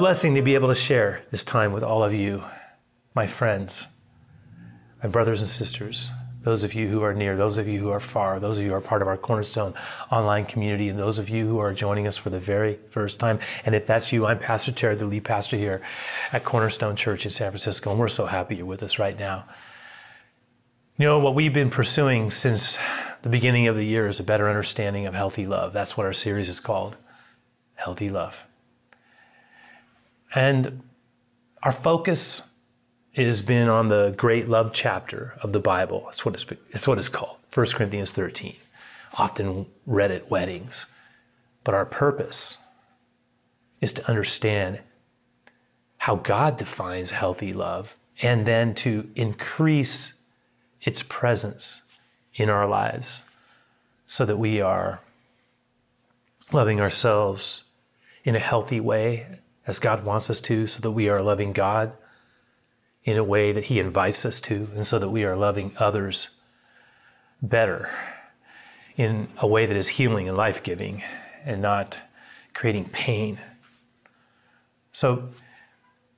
blessing to be able to share this time with all of you, my friends, my brothers and sisters, those of you who are near, those of you who are far, those of you who are part of our Cornerstone online community, and those of you who are joining us for the very first time. And if that's you, I'm Pastor Terry, the lead pastor here at Cornerstone Church in San Francisco, and we're so happy you're with us right now. You know, what we've been pursuing since the beginning of the year is a better understanding of healthy love. That's what our series is called Healthy Love. And our focus has been on the great love chapter of the Bible. That's what it's, it's what it's called, 1 Corinthians 13, often read at weddings. But our purpose is to understand how God defines healthy love and then to increase its presence in our lives so that we are loving ourselves in a healthy way as God wants us to, so that we are loving God in a way that He invites us to, and so that we are loving others better in a way that is healing and life giving and not creating pain. So,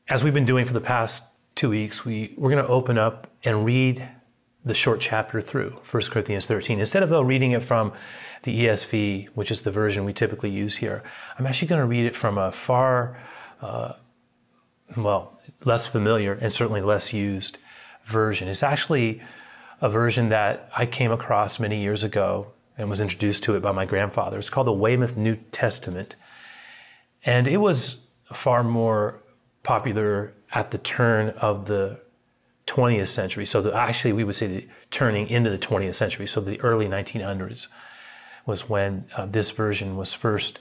as we've been doing for the past two weeks, we, we're going to open up and read the short chapter through 1 Corinthians 13. Instead of though reading it from the ESV, which is the version we typically use here, I'm actually going to read it from a far, uh, well, less familiar and certainly less used version. It's actually a version that I came across many years ago and was introduced to it by my grandfather. It's called the Weymouth New Testament. And it was far more popular at the turn of the 20th century. So the, actually, we would say the turning into the 20th century. So the early 1900s was when uh, this version was first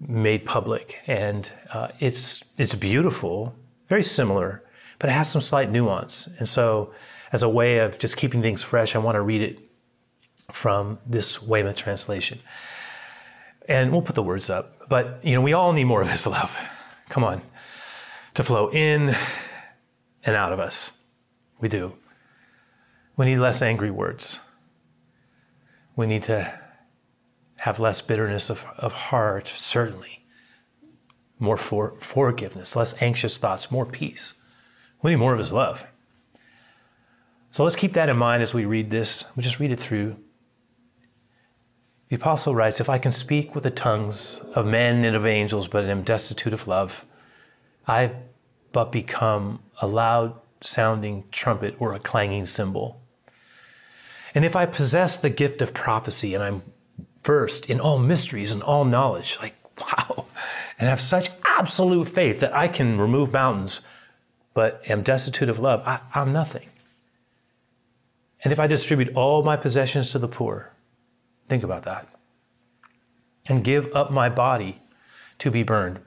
made public, and uh, it's it's beautiful very similar, but it has some slight nuance. And so, as a way of just keeping things fresh, I want to read it from this Weymouth translation. And we'll put the words up. But, you know, we all need more of this love. Come on. To flow in and out of us. We do. We need less angry words. We need to have less bitterness of, of heart, certainly more for, forgiveness, less anxious thoughts, more peace. We need more of His love. So let's keep that in mind as we read this. We just read it through. The apostle writes, If I can speak with the tongues of men and of angels, but am destitute of love, I've but become a loud sounding trumpet or a clanging cymbal. And if I possess the gift of prophecy and I'm versed in all mysteries and all knowledge, like, wow, and have such absolute faith that I can remove mountains, but am destitute of love, I, I'm nothing. And if I distribute all my possessions to the poor, think about that, and give up my body to be burned,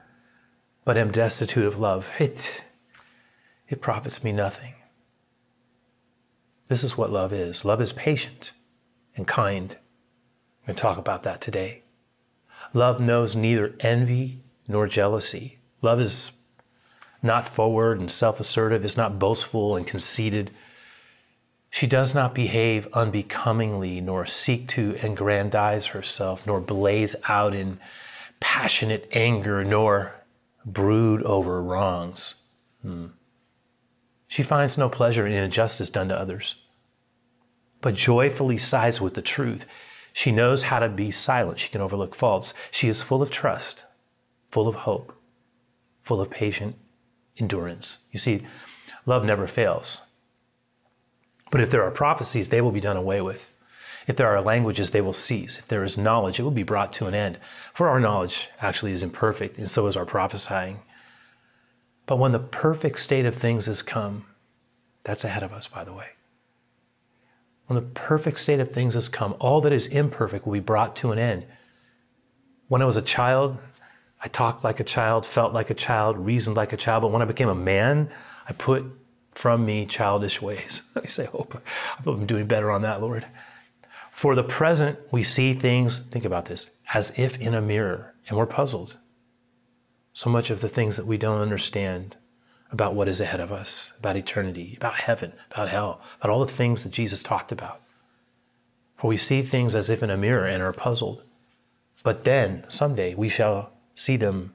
but am destitute of love, it, it profits me nothing. This is what love is love is patient and kind. We're going to talk about that today. Love knows neither envy nor jealousy. Love is not forward and self assertive, is not boastful and conceited. She does not behave unbecomingly, nor seek to aggrandize herself, nor blaze out in passionate anger, nor brood over wrongs. Hmm. She finds no pleasure in injustice done to others, but joyfully sides with the truth. She knows how to be silent. She can overlook faults. She is full of trust full of hope, full of patient endurance. You see, love never fails. But if there are prophecies, they will be done away with. If there are languages, they will cease. If there is knowledge, it will be brought to an end. For our knowledge actually is imperfect, and so is our prophesying. But when the perfect state of things has come, that's ahead of us, by the way. When the perfect state of things has come, all that is imperfect will be brought to an end. When I was a child, I talked like a child, felt like a child, reasoned like a child. But when I became a man, I put from me childish ways. I say, hope I'm doing better on that, Lord. For the present, we see things, think about this, as if in a mirror, and we're puzzled. So much of the things that we don't understand about what is ahead of us, about eternity, about heaven, about hell, about all the things that Jesus talked about. For we see things as if in a mirror and are puzzled. But then, someday, we shall see them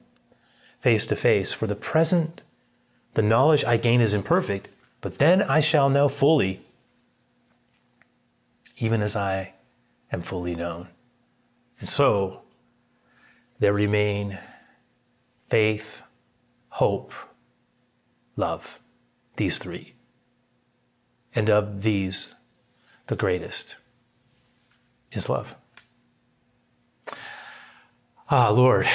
face to face. For the present, the knowledge I gain is imperfect, but then I shall know fully, even as I am fully known. And so there remain faith, hope, love, these three. And of these, the greatest is love. Ah, Lord,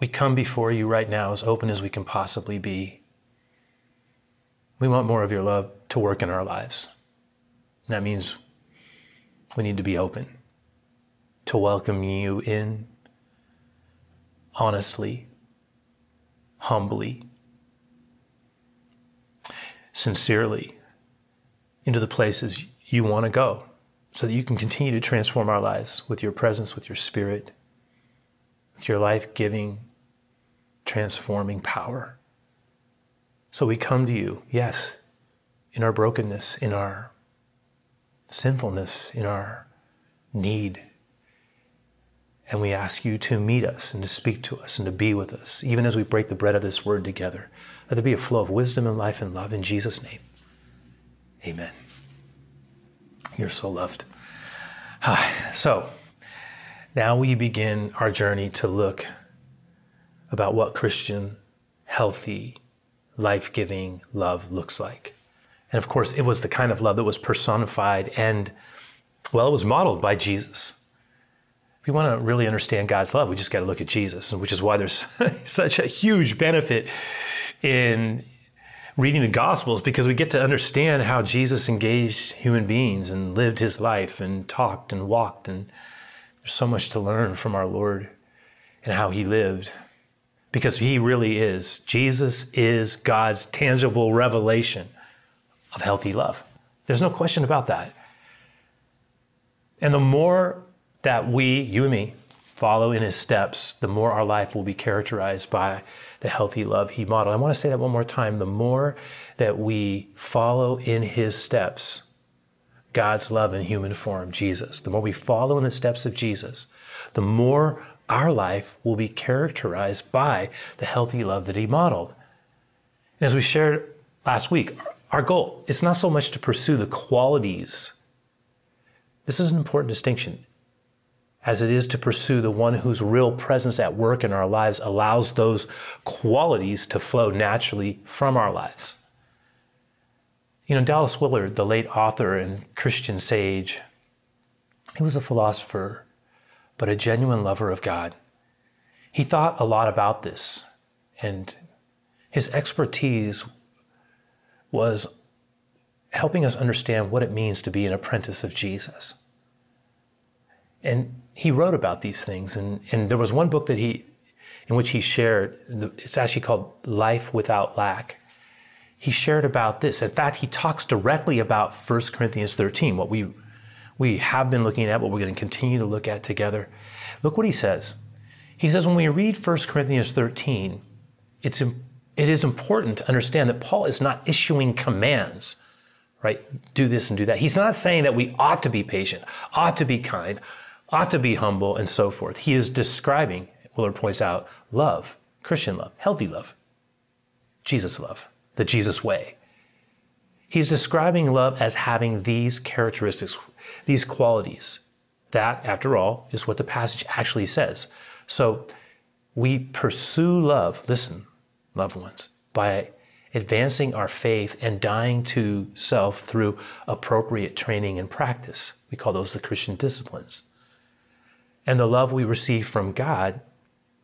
we come before you right now as open as we can possibly be. We want more of your love to work in our lives. that means we need to be open to welcome you in honestly, humbly, sincerely into the places you want to go so that you can continue to transform our lives with your presence, with your spirit, with your life giving, transforming power. So we come to you, yes, in our brokenness, in our sinfulness, in our need. And we ask you to meet us and to speak to us and to be with us, even as we break the bread of this word together. Let there be a flow of wisdom and life and love in Jesus' name. Amen. You're so loved. Ah, so now we begin our journey to look about what Christian, healthy, life giving love looks like. And of course, it was the kind of love that was personified and, well, it was modeled by Jesus. If we want to really understand God's love, we just got to look at Jesus, which is why there's such a huge benefit in reading the Gospels because we get to understand how Jesus engaged human beings and lived his life and talked and walked. And there's so much to learn from our Lord and how he lived because he really is. Jesus is God's tangible revelation of healthy love. There's no question about that. And the more that we, you and me, follow in his steps, the more our life will be characterized by the healthy love he modeled. I want to say that one more time. The more that we follow in his steps, God's love in human form, Jesus, the more we follow in the steps of Jesus, the more our life will be characterized by the healthy love that he modeled. And as we shared last week, our goal is not so much to pursue the qualities. This is an important distinction as it is to pursue the one whose real presence at work in our lives allows those qualities to flow naturally from our lives. You know, Dallas Willard, the late author and Christian sage, he was a philosopher, but a genuine lover of God. He thought a lot about this, and his expertise was helping us understand what it means to be an apprentice of Jesus. And he wrote about these things. And, and there was one book that he, in which he shared, it's actually called Life Without Lack. He shared about this. In fact, he talks directly about 1 Corinthians 13, what we, we have been looking at, what we're going to continue to look at together. Look what he says. He says, when we read 1 Corinthians 13, it's, it is important to understand that Paul is not issuing commands, right? Do this and do that. He's not saying that we ought to be patient, ought to be kind, ought to be humble, and so forth. He is describing, Willard points out, love, Christian love, healthy love, Jesus love, the Jesus way. He's describing love as having these characteristics, these qualities. That, after all, is what the passage actually says. So we pursue love, listen, loved ones, by advancing our faith and dying to self through appropriate training and practice. We call those the Christian disciplines. And the love we receive from God,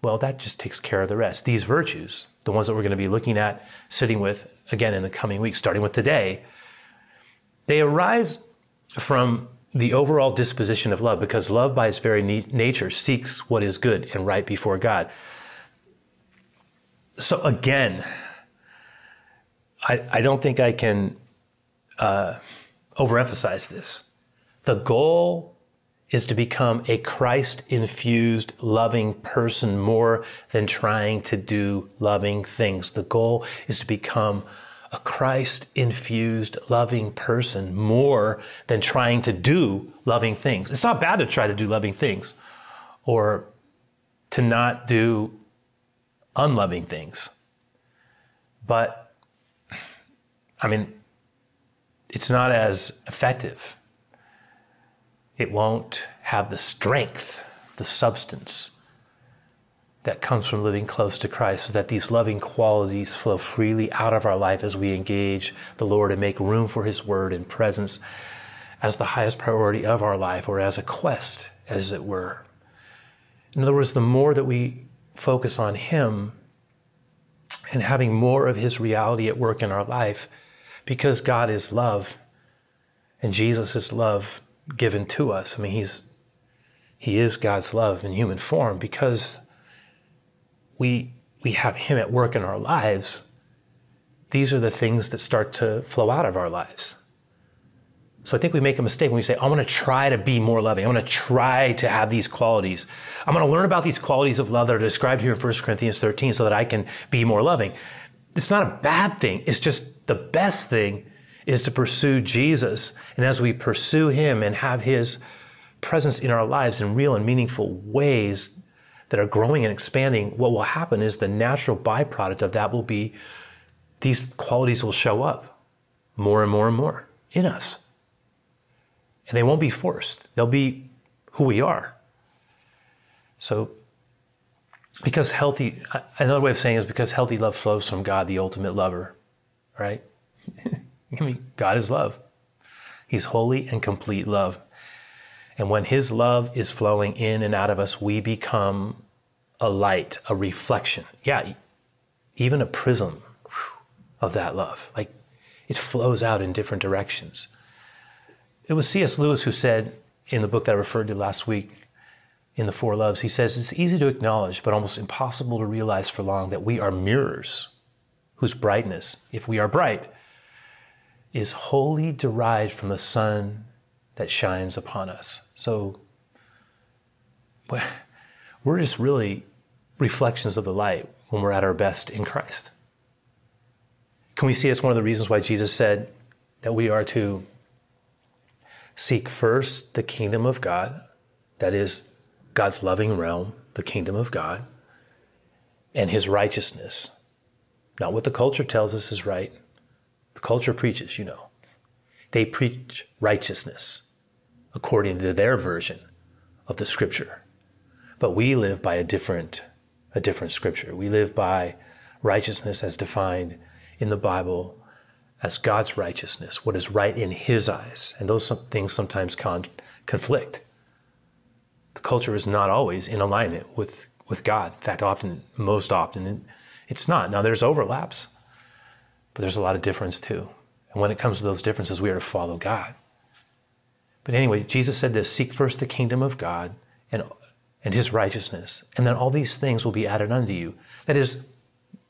well, that just takes care of the rest. These virtues, the ones that we're going to be looking at, sitting with again in the coming weeks, starting with today, they arise from the overall disposition of love because love by its very nature seeks what is good and right before God. So again, I, I don't think I can uh, overemphasize this. The goal is to become a Christ infused, loving person more than trying to do loving things. The goal is to become a Christ infused, loving person more than trying to do loving things. It's not bad to try to do loving things or to not do unloving things. But, I mean, it's not as effective. It won't have the strength, the substance that comes from living close to Christ, so that these loving qualities flow freely out of our life as we engage the Lord and make room for His word and presence as the highest priority of our life or as a quest, as it were. In other words, the more that we focus on Him and having more of His reality at work in our life, because God is love and Jesus is love given to us. I mean, He's He is God's love in human form because we we have Him at work in our lives. These are the things that start to flow out of our lives. So I think we make a mistake when we say, I'm going to try to be more loving. I'm going to try to have these qualities. I'm going to learn about these qualities of love that are described here in 1 Corinthians 13 so that I can be more loving. It's not a bad thing. It's just the best thing is to pursue Jesus. And as we pursue him and have his presence in our lives in real and meaningful ways that are growing and expanding, what will happen is the natural byproduct of that will be these qualities will show up more and more and more in us. And they won't be forced, they'll be who we are. So, because healthy, another way of saying is because healthy love flows from God, the ultimate lover, right? I mean, God is love. He's holy and complete love. And when His love is flowing in and out of us, we become a light, a reflection. Yeah, even a prism of that love. Like it flows out in different directions. It was C.S. Lewis who said in the book that I referred to last week, in The Four Loves, he says, It's easy to acknowledge, but almost impossible to realize for long that we are mirrors whose brightness, if we are bright, is wholly derived from the sun that shines upon us. So we're just really reflections of the light when we're at our best in Christ. Can we see it's one of the reasons why Jesus said that we are to Seek first the kingdom of God, that is God's loving realm, the kingdom of God, and his righteousness. Not what the culture tells us is right. The culture preaches, you know. They preach righteousness according to their version of the scripture. But we live by a different a different scripture. We live by righteousness as defined in the Bible as God's righteousness, what is right in His eyes. And those things sometimes con- conflict. The culture is not always in alignment with, with God. In fact, often, most often, it's not. Now, there's overlaps, but there's a lot of difference too. And when it comes to those differences, we are to follow God. But anyway, Jesus said this seek first the kingdom of God and, and his righteousness, and then all these things will be added unto you. That is,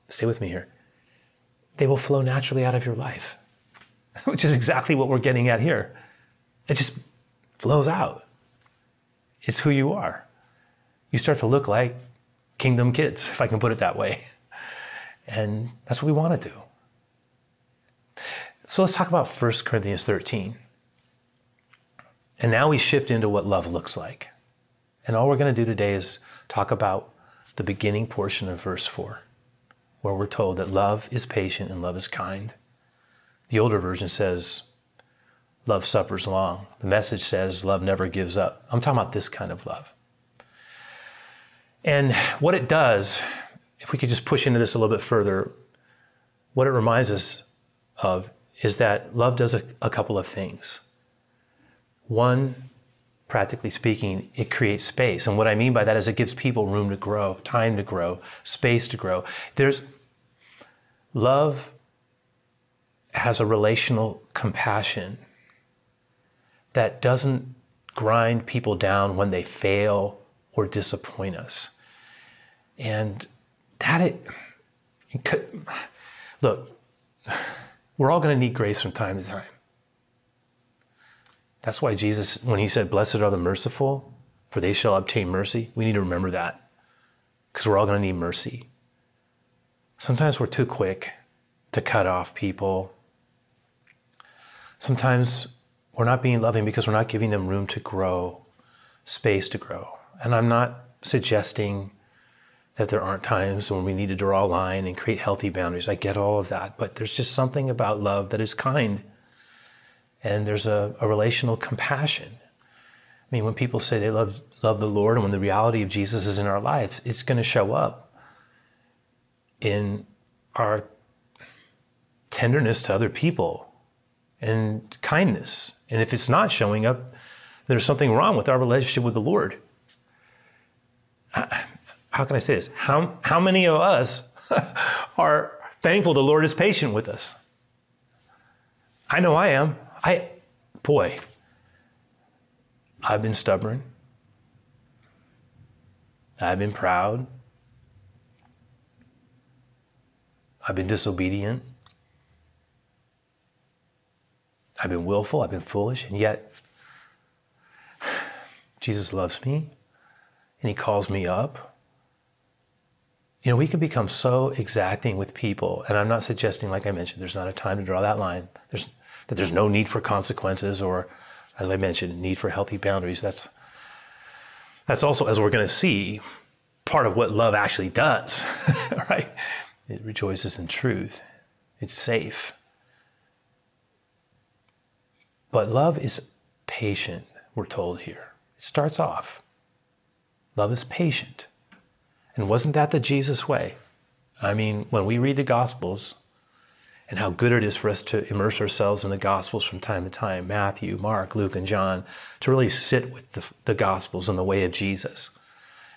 stay with me here they will flow naturally out of your life, which is exactly what we're getting at here. It just flows out. It's who you are. You start to look like kingdom kids, if I can put it that way. And that's what we want to do. So let's talk about 1 Corinthians 13. And now we shift into what love looks like. And all we're going to do today is talk about the beginning portion of verse 4 where we're told that love is patient and love is kind. The older version says, love suffers long. The message says, love never gives up. I'm talking about this kind of love. And what it does, if we could just push into this a little bit further, what it reminds us of is that love does a, a couple of things. One, practically speaking, it creates space. And what I mean by that is it gives people room to grow, time to grow, space to grow. There's love has a relational compassion that doesn't grind people down when they fail or disappoint us. And that it, it could, look, we're all going to need grace from time to time. That's why Jesus, when he said, Blessed are the merciful, for they shall obtain mercy, we need to remember that because we're all going to need mercy. Sometimes we're too quick to cut off people. Sometimes we're not being loving because we're not giving them room to grow, space to grow. And I'm not suggesting that there aren't times when we need to draw a line and create healthy boundaries. I get all of that. But there's just something about love that is kind. And there's a, a relational compassion. I mean, when people say they love, love the Lord and when the reality of Jesus is in our life, it's going to show up in our tenderness to other people and kindness. And if it's not showing up, there's something wrong with our relationship with the Lord. How can I say this? How, how many of us are thankful the Lord is patient with us? I know I am. I, boy, I've been stubborn. I've been proud. I've been disobedient. I've been willful. I've been foolish. And yet, Jesus loves me and He calls me up. You know, we can become so exacting with people. And I'm not suggesting, like I mentioned, there's not a time to draw that line. There's, that there's no need for consequences or, as I mentioned, need for healthy boundaries. That's, that's also, as we're going to see, part of what love actually does, right? It rejoices in truth. It's safe. But love is patient, we're told here. It starts off. Love is patient. And wasn't that the Jesus way? I mean, when we read the Gospels and how good it is for us to immerse ourselves in the Gospels from time to time Matthew, Mark, Luke, and John to really sit with the, the Gospels and the way of Jesus.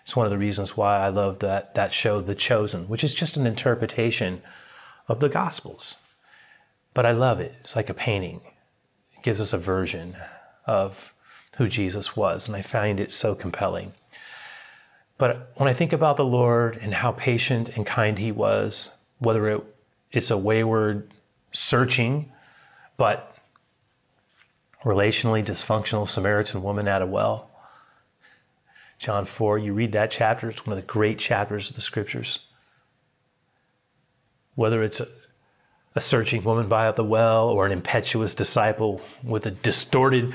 It's one of the reasons why I love that, that show, The Chosen, which is just an interpretation of the Gospels. But I love it. It's like a painting, it gives us a version of who Jesus was, and I find it so compelling. But when I think about the Lord and how patient and kind He was, whether it, it's a wayward searching, but relationally dysfunctional Samaritan woman at a well, John 4, you read that chapter, it's one of the great chapters of the scriptures. Whether it's a, a searching woman by the well or an impetuous disciple with a distorted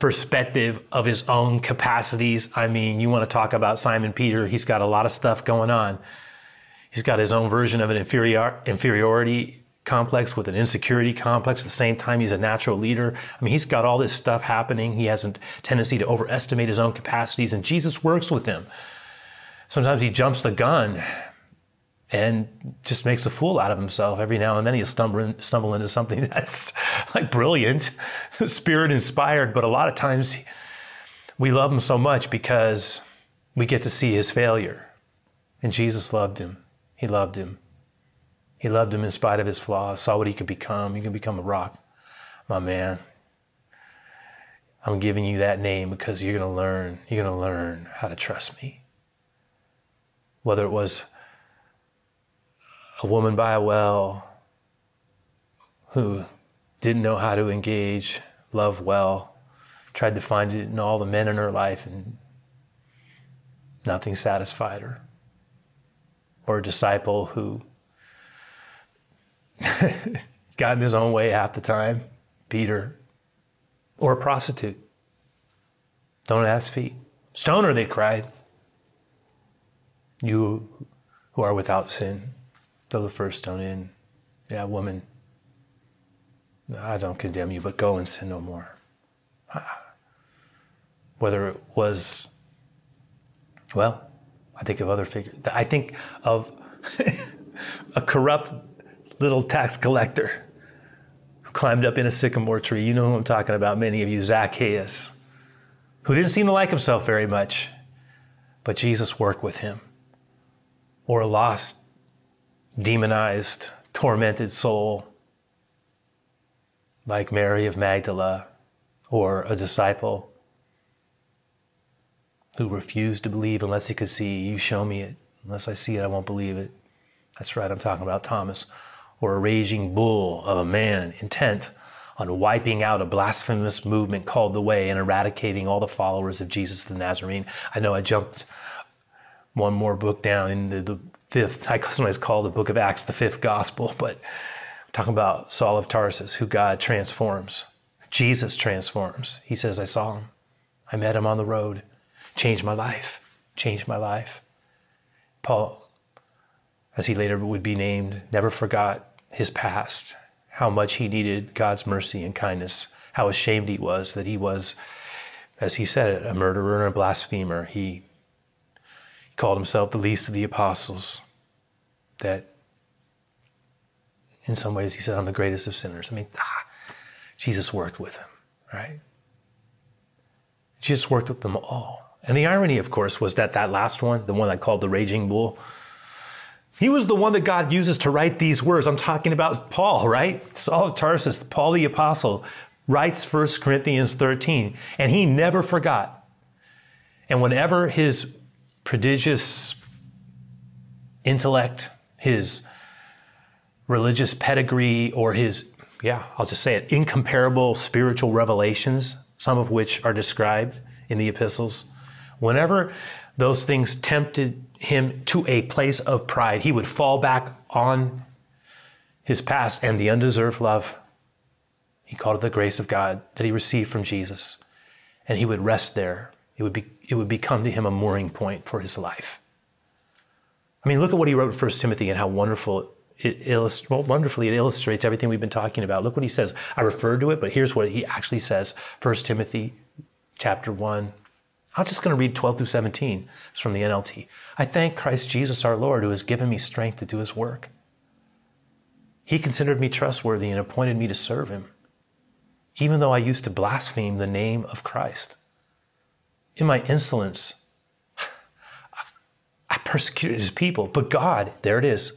perspective of his own capacities. I mean, you want to talk about Simon Peter, he's got a lot of stuff going on. He's got his own version of an inferior, inferiority complex with an insecurity complex. At the same time, he's a natural leader. I mean, he's got all this stuff happening. He has a tendency to overestimate his own capacities, and Jesus works with him. Sometimes he jumps the gun and just makes a fool out of himself. Every now and then he'll stumble, stumble into something that's like brilliant, spirit inspired, but a lot of times we love him so much because we get to see his failure. And Jesus loved him. He loved him. He loved him in spite of his flaws, saw what he could become. He could become a rock. My man, I'm giving you that name because you're going to learn, you're going to learn how to trust me. Whether it was a woman by a well who didn't know how to engage, love well, tried to find it in all the men in her life and nothing satisfied her. Or a disciple who got in his own way half the time, Peter, or a prostitute. Don't ask feet. Stone her, they cried. You who are without sin, throw the first stone in. Yeah, woman, I don't condemn you, but go and sin no more. Ah. Whether it was, well, I think of other figures. I think of a corrupt little tax collector who climbed up in a sycamore tree. You know who I'm talking about, many of you, Zacchaeus, who didn't seem to like himself very much, but Jesus worked with him. Or a lost, demonized, tormented soul like Mary of Magdala, or a disciple who refused to believe unless he could see. You show me it. Unless I see it, I won't believe it. That's right, I'm talking about Thomas or a raging bull of a man intent on wiping out a blasphemous movement called the Way and eradicating all the followers of Jesus the Nazarene. I know I jumped one more book down into the fifth, I sometimes call the book of Acts the fifth gospel, but talking about Saul of Tarsus, who God transforms. Jesus transforms. He says, I saw him. I met him on the road, changed my life, changed my life. Paul, as he later would be named, never forgot his past, how much he needed God's mercy and kindness, how ashamed he was that he was, as he said, a murderer and a blasphemer. He called himself the least of the apostles, that in some ways he said, I'm the greatest of sinners. I mean, ah, Jesus worked with him, right? Jesus worked with them all. And the irony, of course, was that that last one, the one I called the raging bull, he was the one that God uses to write these words. I'm talking about Paul, right? Saul of Tarsus, Paul the apostle, writes 1 Corinthians 13, and he never forgot. And whenever his prodigious intellect, his religious pedigree, or his, yeah, I'll just say it, incomparable spiritual revelations, some of which are described in the epistles, whenever those things tempted him to a place of pride, he would fall back on his past and the undeserved love. He called it the grace of God that he received from Jesus. And he would rest there. It would, be, it would become to him a mooring point for his life. I mean, look at what he wrote in 1 Timothy and how wonderful it illust- well, wonderfully it illustrates everything we've been talking about. Look what he says. I referred to it, but here's what he actually says. 1 Timothy chapter 1. I'm just going to read 12 through 17. It's from the NLT. I thank Christ Jesus our Lord who has given me strength to do his work. He considered me trustworthy and appointed me to serve him, even though I used to blaspheme the name of Christ. In my insolence, I persecuted his people, but God, there it is,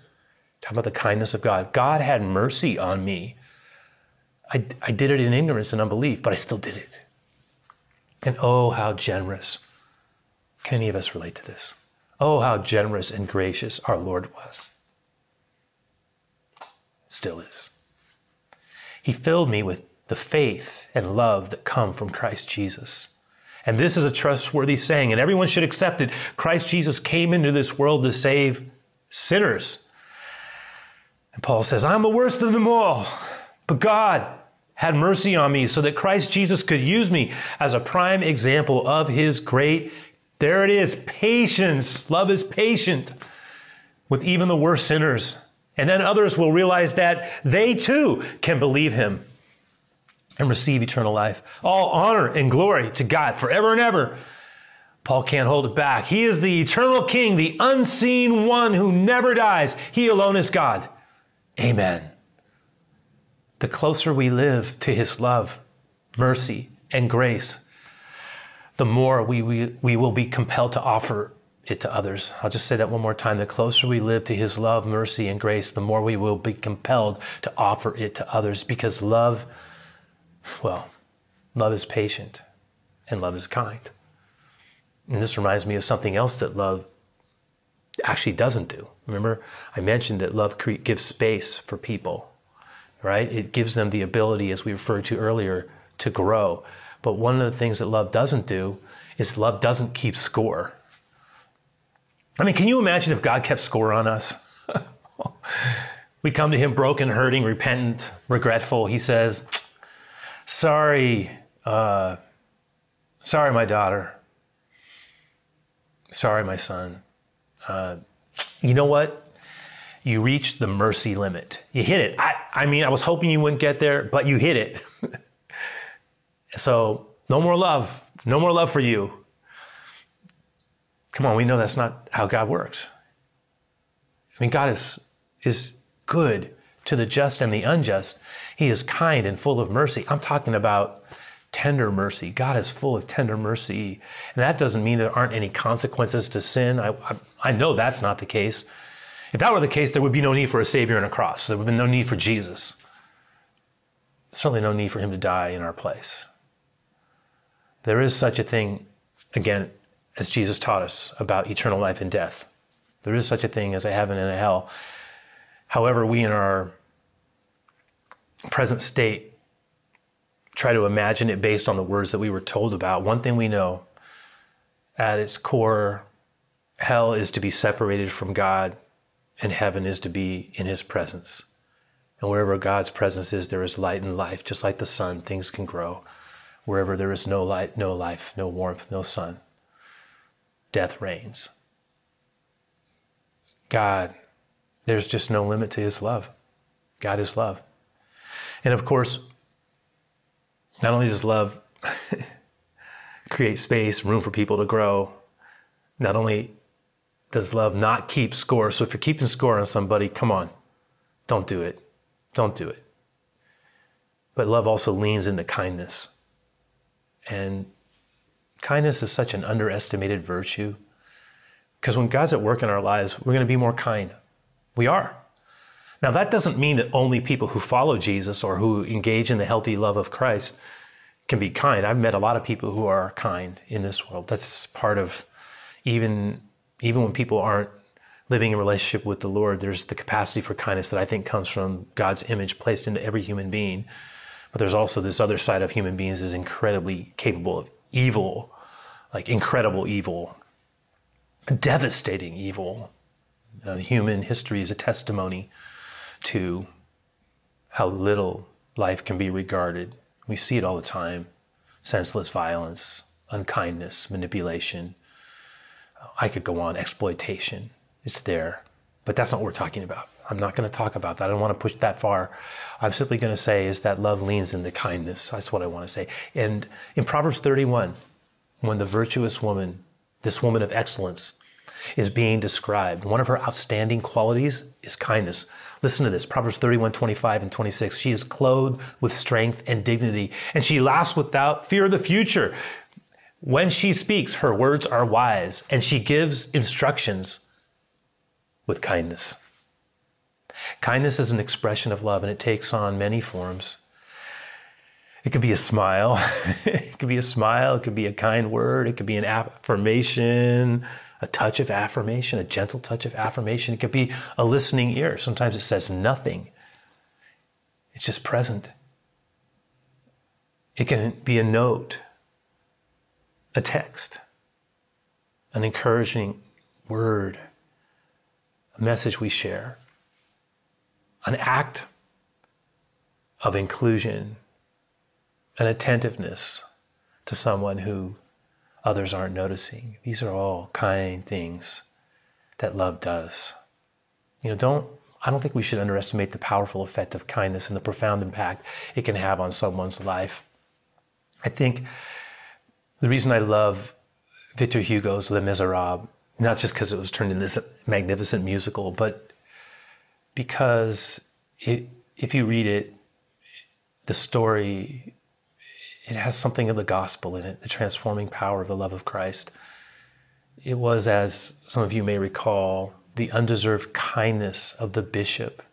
Talk about the kindness of God. God had mercy on me. I, I did it in ignorance and unbelief, but I still did it. And oh, how generous. Can any of us relate to this? Oh, how generous and gracious our Lord was. Still is. He filled me with the faith and love that come from Christ Jesus. And this is a trustworthy saying, and everyone should accept it. Christ Jesus came into this world to save sinners. And Paul says, I'm the worst of them all, but God had mercy on me so that Christ Jesus could use me as a prime example of his great, there it is, patience. Love is patient with even the worst sinners. And then others will realize that they too can believe him and receive eternal life. All honor and glory to God forever and ever. Paul can't hold it back. He is the eternal King, the unseen one who never dies. He alone is God. Amen. The closer we live to his love, mercy, and grace, the more we, we, we will be compelled to offer it to others. I'll just say that one more time. The closer we live to his love, mercy, and grace, the more we will be compelled to offer it to others because love, well, love is patient and love is kind. And this reminds me of something else that love actually doesn't do. Remember, I mentioned that love cre- gives space for people, right? It gives them the ability, as we referred to earlier, to grow. But one of the things that love doesn't do is love doesn't keep score. I mean, can you imagine if God kept score on us? we come to Him broken, hurting, repentant, regretful. He says, Sorry, uh, sorry, my daughter. Sorry, my son uh, you know what? You reached the mercy limit. You hit it. I, I mean, I was hoping you wouldn't get there, but you hit it. so, no more love. No more love for you. Come on, we know that's not how God works. I mean, God is, is good to the just and the unjust. He is kind and full of mercy. I'm talking about tender mercy. God is full of tender mercy. And that doesn't mean there aren't any consequences to sin. I, I, I, know that's not the case. If that were the case, there would be no need for a Savior and a cross. There would be no need for Jesus. Certainly no need for him to die in our place. There is such a thing, again, as Jesus taught us about eternal life and death. There is such a thing as a heaven and a hell. However, we in our present state try to imagine it based on the words that we were told about. One thing we know at its core, hell is to be separated from God, and heaven is to be in his presence. And wherever God's presence is, there is light and life. Just like the sun, things can grow. Wherever there is no light, no life, no warmth, no sun, death reigns. God, there's just no limit to his love. God is love. And of course, not only does love create space, room for people to grow, not only does love not keep score. So if you're keeping score on somebody, come on, don't do it. Don't do it. But love also leans into kindness. And kindness is such an underestimated virtue. Because when God's at work in our lives, we're going to be more kind. We are. Now, that doesn't mean that only people who follow Jesus or who engage in the healthy love of Christ can be kind. I've met a lot of people who are kind in this world. That's part of even even when people aren't living in relationship with the Lord, there's the capacity for kindness that I think comes from God's image placed into every human being. But there's also this other side of human beings is incredibly capable of evil, like incredible evil, devastating evil. Uh, human history is a testimony to how little life can be regarded. We see it all the time senseless violence, unkindness, manipulation. I could go on, exploitation. It's there. But that's not what we're talking about. I'm not going to talk about that. I don't want to push that far. I'm simply going to say is that love leans into kindness. That's what I want to say. And in Proverbs 31, when the virtuous woman, this woman of excellence, is being described, one of her outstanding qualities is kindness. Listen to this Proverbs 31, 25, and 26. She is clothed with strength and dignity, and she laughs without fear of the future. When she speaks, her words are wise, and she gives instructions with kindness. Kindness is an expression of love, and it takes on many forms. It could be a smile. it could be a smile. It could be a kind word. It could be an affirmation, a touch of affirmation, a gentle touch of affirmation. It could be a listening ear. Sometimes it says nothing, it's just present. It can be a note, a text, an encouraging word, a message we share, an act of inclusion, an attentiveness to someone who others aren't noticing. These are all kind things that love does. You know, don't I don't think we should underestimate the powerful effect of kindness and the profound impact it can have on someone's life. I think the reason I love Victor Hugo's Les Miserables, not just because it was turned into this magnificent musical, but because it, if you read it, the story it has something of the gospel in it, the transforming power of the love of Christ. It was, as some of you may recall, the undeserved kindness of the bishop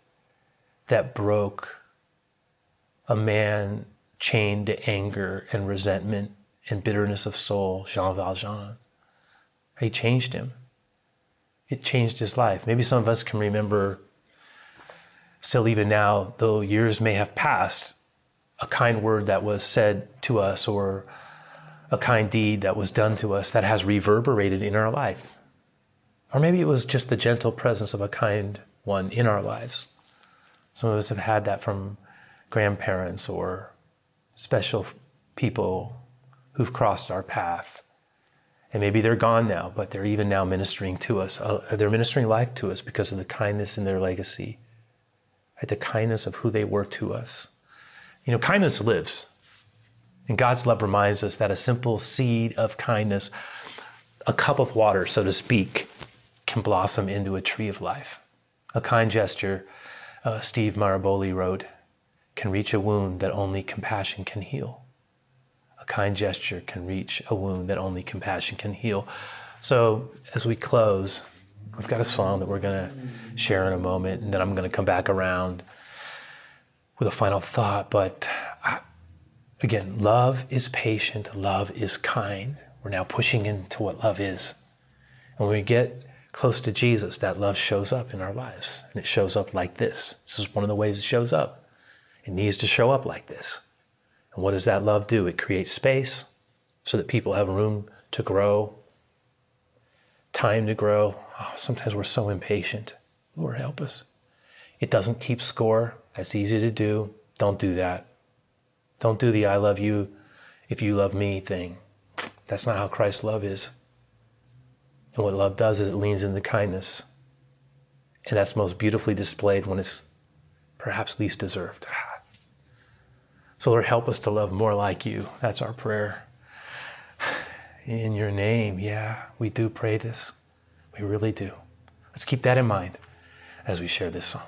that broke a man chained to anger and resentment and bitterness of soul, Jean Valjean. He changed him. It changed his life. Maybe some of us can remember, still even now, though years may have passed, a kind word that was said to us or a kind deed that was done to us that has reverberated in our life. Or maybe it was just the gentle presence of a kind one in our lives. Some of us have had that from grandparents or special people who've crossed our path. And maybe they're gone now, but they're even now ministering to us. Uh, they're ministering life to us because of the kindness in their legacy, right? the kindness of who they were to us. You know, kindness lives. And God's love reminds us that a simple seed of kindness, a cup of water, so to speak, can blossom into a tree of life. A kind gesture, uh, Steve Maraboli wrote, can reach a wound that only compassion can heal. A kind gesture can reach a wound that only compassion can heal. So, as we close, I've got a song that we're going to share in a moment, and then I'm going to come back around with a final thought, but I, again, love is patient, love is kind. We're now pushing into what love is. And when we get close to Jesus, that love shows up in our lives. And it shows up like this. This is one of the ways it shows up. It needs to show up like this. And what does that love do? It creates space so that people have room to grow, time to grow. Oh, sometimes we're so impatient. Lord, help us. It doesn't keep score. That's easy to do. Don't do that. Don't do the I love you if you love me thing. That's not how Christ's love is. And what love does is it leans into kindness. And that's most beautifully displayed when it's perhaps least deserved. So, Lord, help us to love more like you. That's our prayer. In your name, yeah, we do pray this. We really do. Let's keep that in mind as we share this song.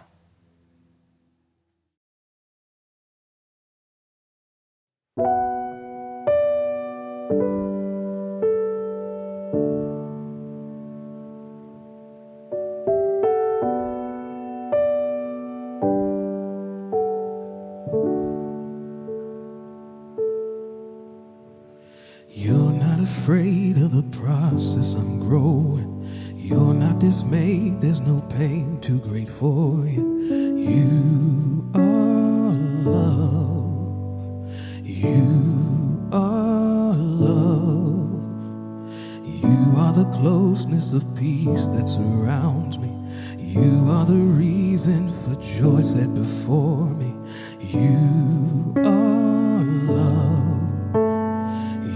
Too great for you. You are love. You are love. You are the closeness of peace that surrounds me. You are the reason for joy set before me. You are love.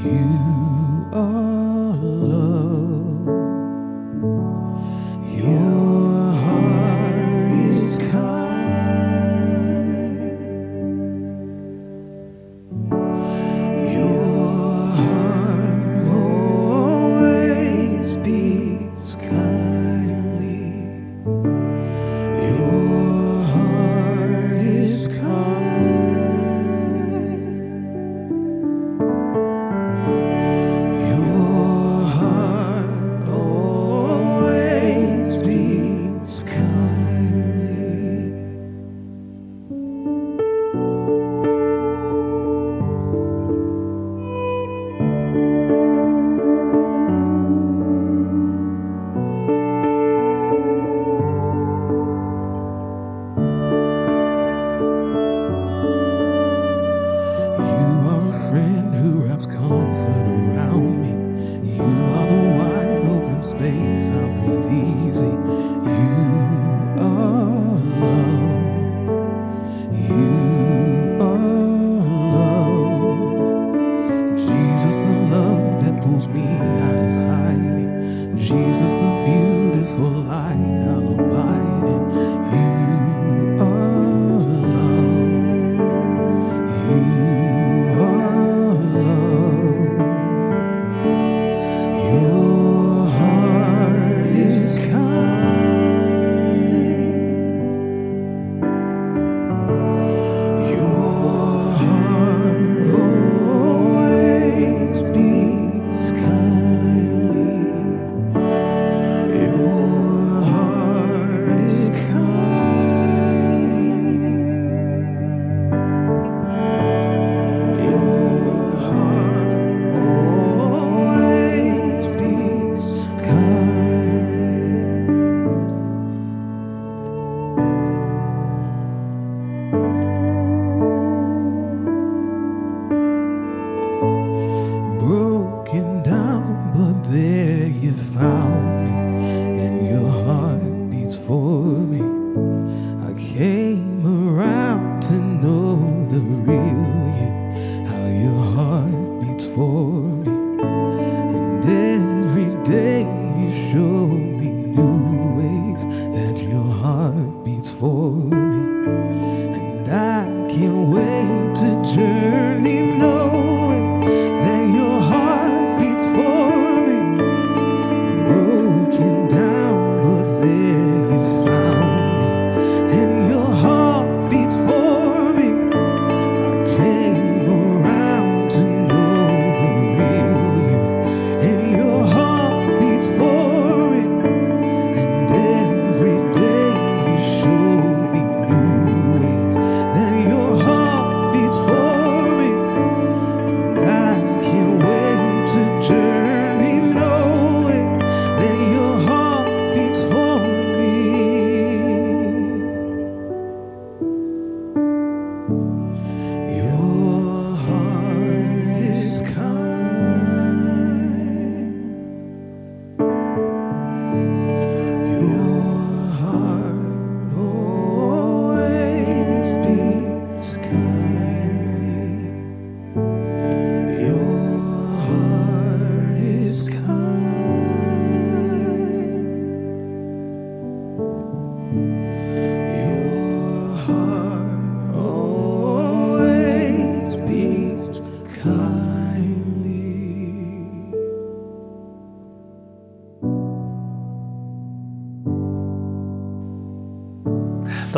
You I'll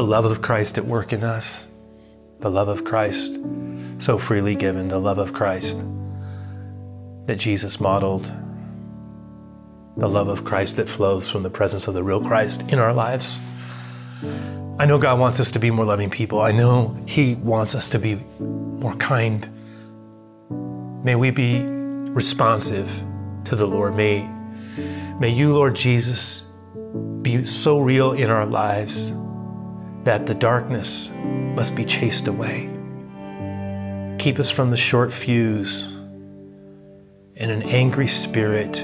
love of Christ at work in us, the love of Christ so freely given, the love of Christ that Jesus modeled, the love of Christ that flows from the presence of the real Christ in our lives. I know God wants us to be more loving people. I know He wants us to be more kind. May we be responsive to the Lord. May, may you, Lord Jesus, be so real in our lives that the darkness must be chased away. Keep us from the short fuse and an angry spirit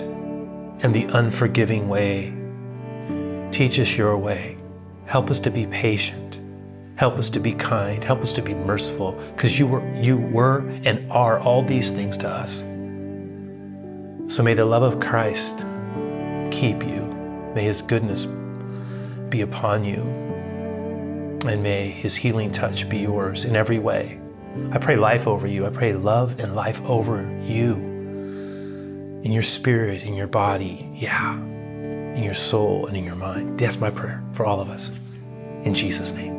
and the unforgiving way. Teach us your way. Help us to be patient. Help us to be kind. Help us to be merciful because you were, you were and are all these things to us. So may the love of Christ keep you. May his goodness be upon you. And may his healing touch be yours in every way. I pray life over you. I pray love and life over you. In your spirit, in your body, yeah in your soul and in your mind. That's my prayer for all of us. In Jesus' name.